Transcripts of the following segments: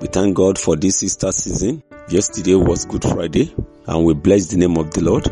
We thank God for this Easter season. Yesterday was Good Friday and we bless the name of the Lord.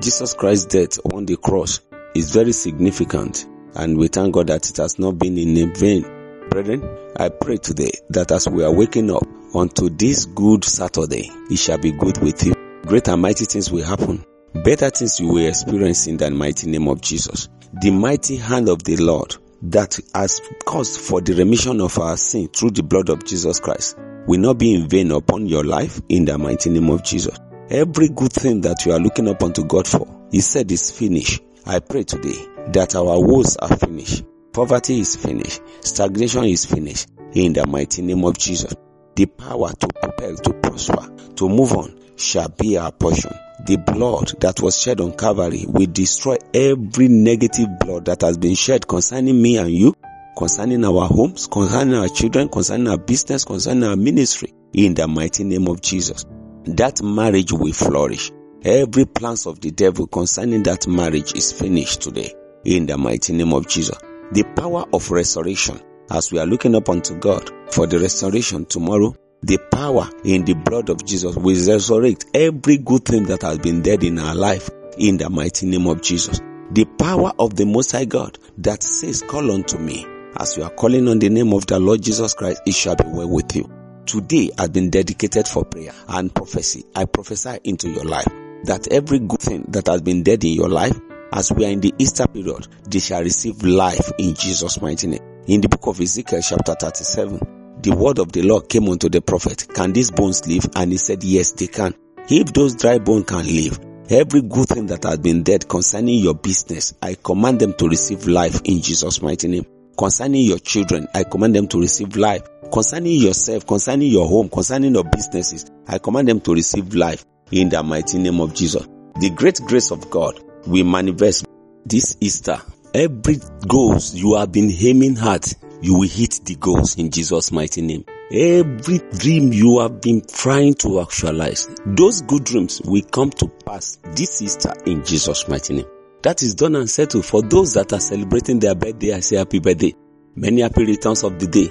Jesus Christ's death on the cross is very significant and we thank God that it has not been in vain. Brethren, I pray today that as we are waking up onto this good Saturday, it shall be good with you. Great and mighty things will happen. Better things you will experience in the mighty name of Jesus. The mighty hand of the Lord that has caused for the remission of our sin through the blood of Jesus Christ will not be in vain upon your life in the mighty name of Jesus. Every good thing that you are looking up unto God for, He said is finished. I pray today that our woes are finished. Poverty is finished. Stagnation is finished. In the mighty name of Jesus. The power to propel, to prosper, to move on shall be our portion. The blood that was shed on Calvary will destroy every negative blood that has been shed concerning me and you, concerning our homes, concerning our children, concerning our business, concerning our ministry. In the mighty name of Jesus. That marriage will flourish. Every plans of the devil concerning that marriage is finished today. In the mighty name of Jesus. The power of restoration as we are looking up unto God for the restoration tomorrow the power in the blood of Jesus will resurrect every good thing that has been dead in our life in the mighty name of Jesus. The power of the Most High God that says, Call unto me. As you are calling on the name of the Lord Jesus Christ, it shall be well with you. Today has been dedicated for prayer and prophecy. I prophesy into your life that every good thing that has been dead in your life, as we are in the Easter period, they shall receive life in Jesus' mighty name. In the book of Ezekiel chapter 37, the word of the Lord came unto the prophet, Can these bones live? And he said, Yes, they can. If those dry bones can live, every good thing that has been dead concerning your business, I command them to receive life in Jesus' mighty name. Concerning your children, I command them to receive life. Concerning yourself, concerning your home, concerning your businesses, I command them to receive life in the mighty name of Jesus. The great grace of God will manifest this Easter. Every goals you have been aiming at you will hit the goals in Jesus' mighty name. Every dream you have been trying to actualize, those good dreams will come to pass this Easter in Jesus' mighty name. That is done and settled for those that are celebrating their birthday. I say happy birthday. Many happy returns of the day.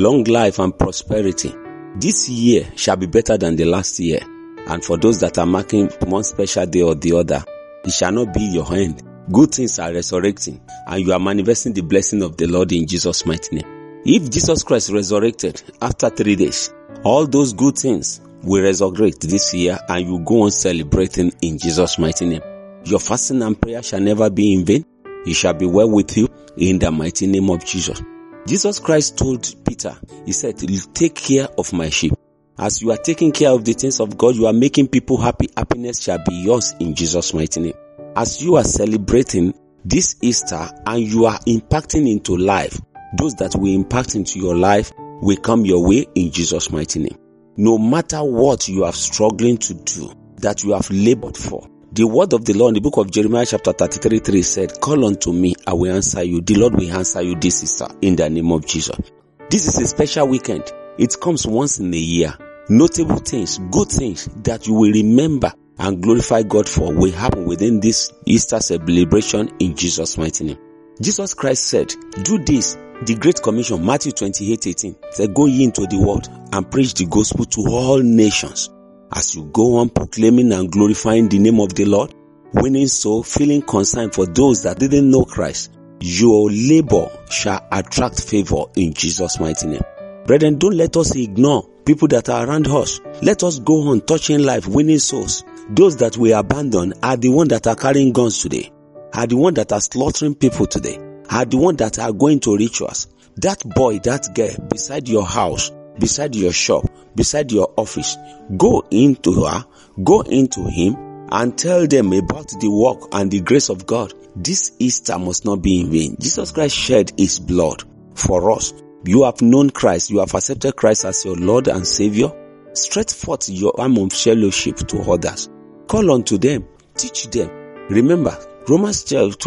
Long life and prosperity. This year shall be better than the last year. And for those that are marking one special day or the other, it shall not be your end good things are resurrecting and you are manifesting the blessing of the Lord in Jesus' mighty name. If Jesus Christ resurrected after three days, all those good things will resurrect this year and you go on celebrating in Jesus' mighty name. Your fasting and prayer shall never be in vain. It shall be well with you in the mighty name of Jesus. Jesus Christ told Peter, He said, take care of my sheep. As you are taking care of the things of God, you are making people happy. Happiness shall be yours in Jesus' mighty name as you are celebrating this Easter and you are impacting into life, those that will impact into your life will come your way in Jesus' mighty name. No matter what you are struggling to do, that you have labored for, the word of the Lord in the book of Jeremiah chapter 33 3 said, Call unto me, I will answer you. The Lord will answer you this Easter in the name of Jesus. This is a special weekend. It comes once in a year. Notable things, good things that you will remember and glorify God for will happen within this Easter celebration in Jesus' mighty name. Jesus Christ said, Do this, the Great Commission, Matthew 28 18, said, Go ye into the world and preach the gospel to all nations. As you go on proclaiming and glorifying the name of the Lord, winning soul, feeling concerned for those that didn't know Christ, your labor shall attract favor in Jesus' mighty name. Brethren, don't let us ignore people that are around us. Let us go on touching life, winning souls. Those that we abandon are the ones that are carrying guns today, are the ones that are slaughtering people today, are the ones that are going to rituals. That boy, that girl beside your house, beside your shop, beside your office, go into her, go into him, and tell them about the work and the grace of God. This Easter must not be in vain. Jesus Christ shed his blood for us. You have known Christ, you have accepted Christ as your Lord and Savior. Stretch forth your arm of fellowship to others. Call unto them. Teach them. Remember, Romans 12,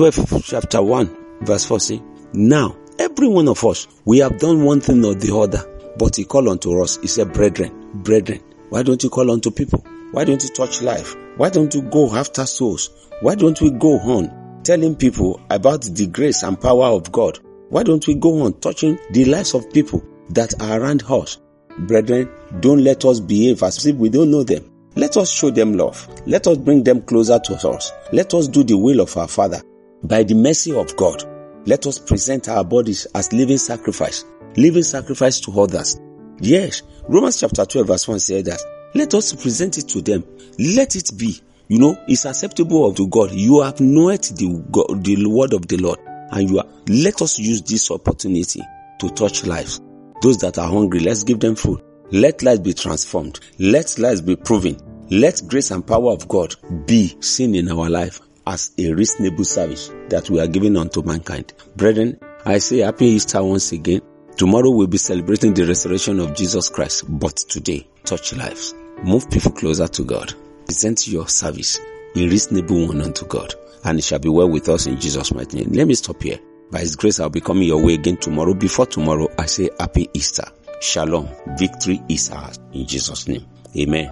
chapter 1, verse 4 say, Now, every one of us, we have done one thing or the other, but he called unto us. He said, Brethren, brethren, why don't you call unto people? Why don't you touch life? Why don't you go after souls? Why don't we go on telling people about the grace and power of God? Why don't we go on touching the lives of people that are around us? Brethren, don't let us behave as if we don't know them. Let us show them love. Let us bring them closer to us. Let us do the will of our Father. By the mercy of God, let us present our bodies as living sacrifice, living sacrifice to others. Yes, Romans chapter 12 verse 1 said that. Let us present it to them. Let it be. You know, it's acceptable to God. You have known the, the word of the Lord and you are, let us use this opportunity to touch lives. Those that are hungry, let's give them food. Let lives be transformed. Let lives be proven. Let grace and power of God be seen in our life as a reasonable service that we are giving unto mankind. Brethren, I say happy Easter once again. Tomorrow we'll be celebrating the resurrection of Jesus Christ, but today, touch lives. Move people closer to God. Present your service, a reasonable one unto God, and it shall be well with us in Jesus' mighty name. Let me stop here. By His grace, I'll be coming your way again tomorrow. Before tomorrow, I say happy Easter. Shalom. Victory is ours. In Jesus' name. Amen.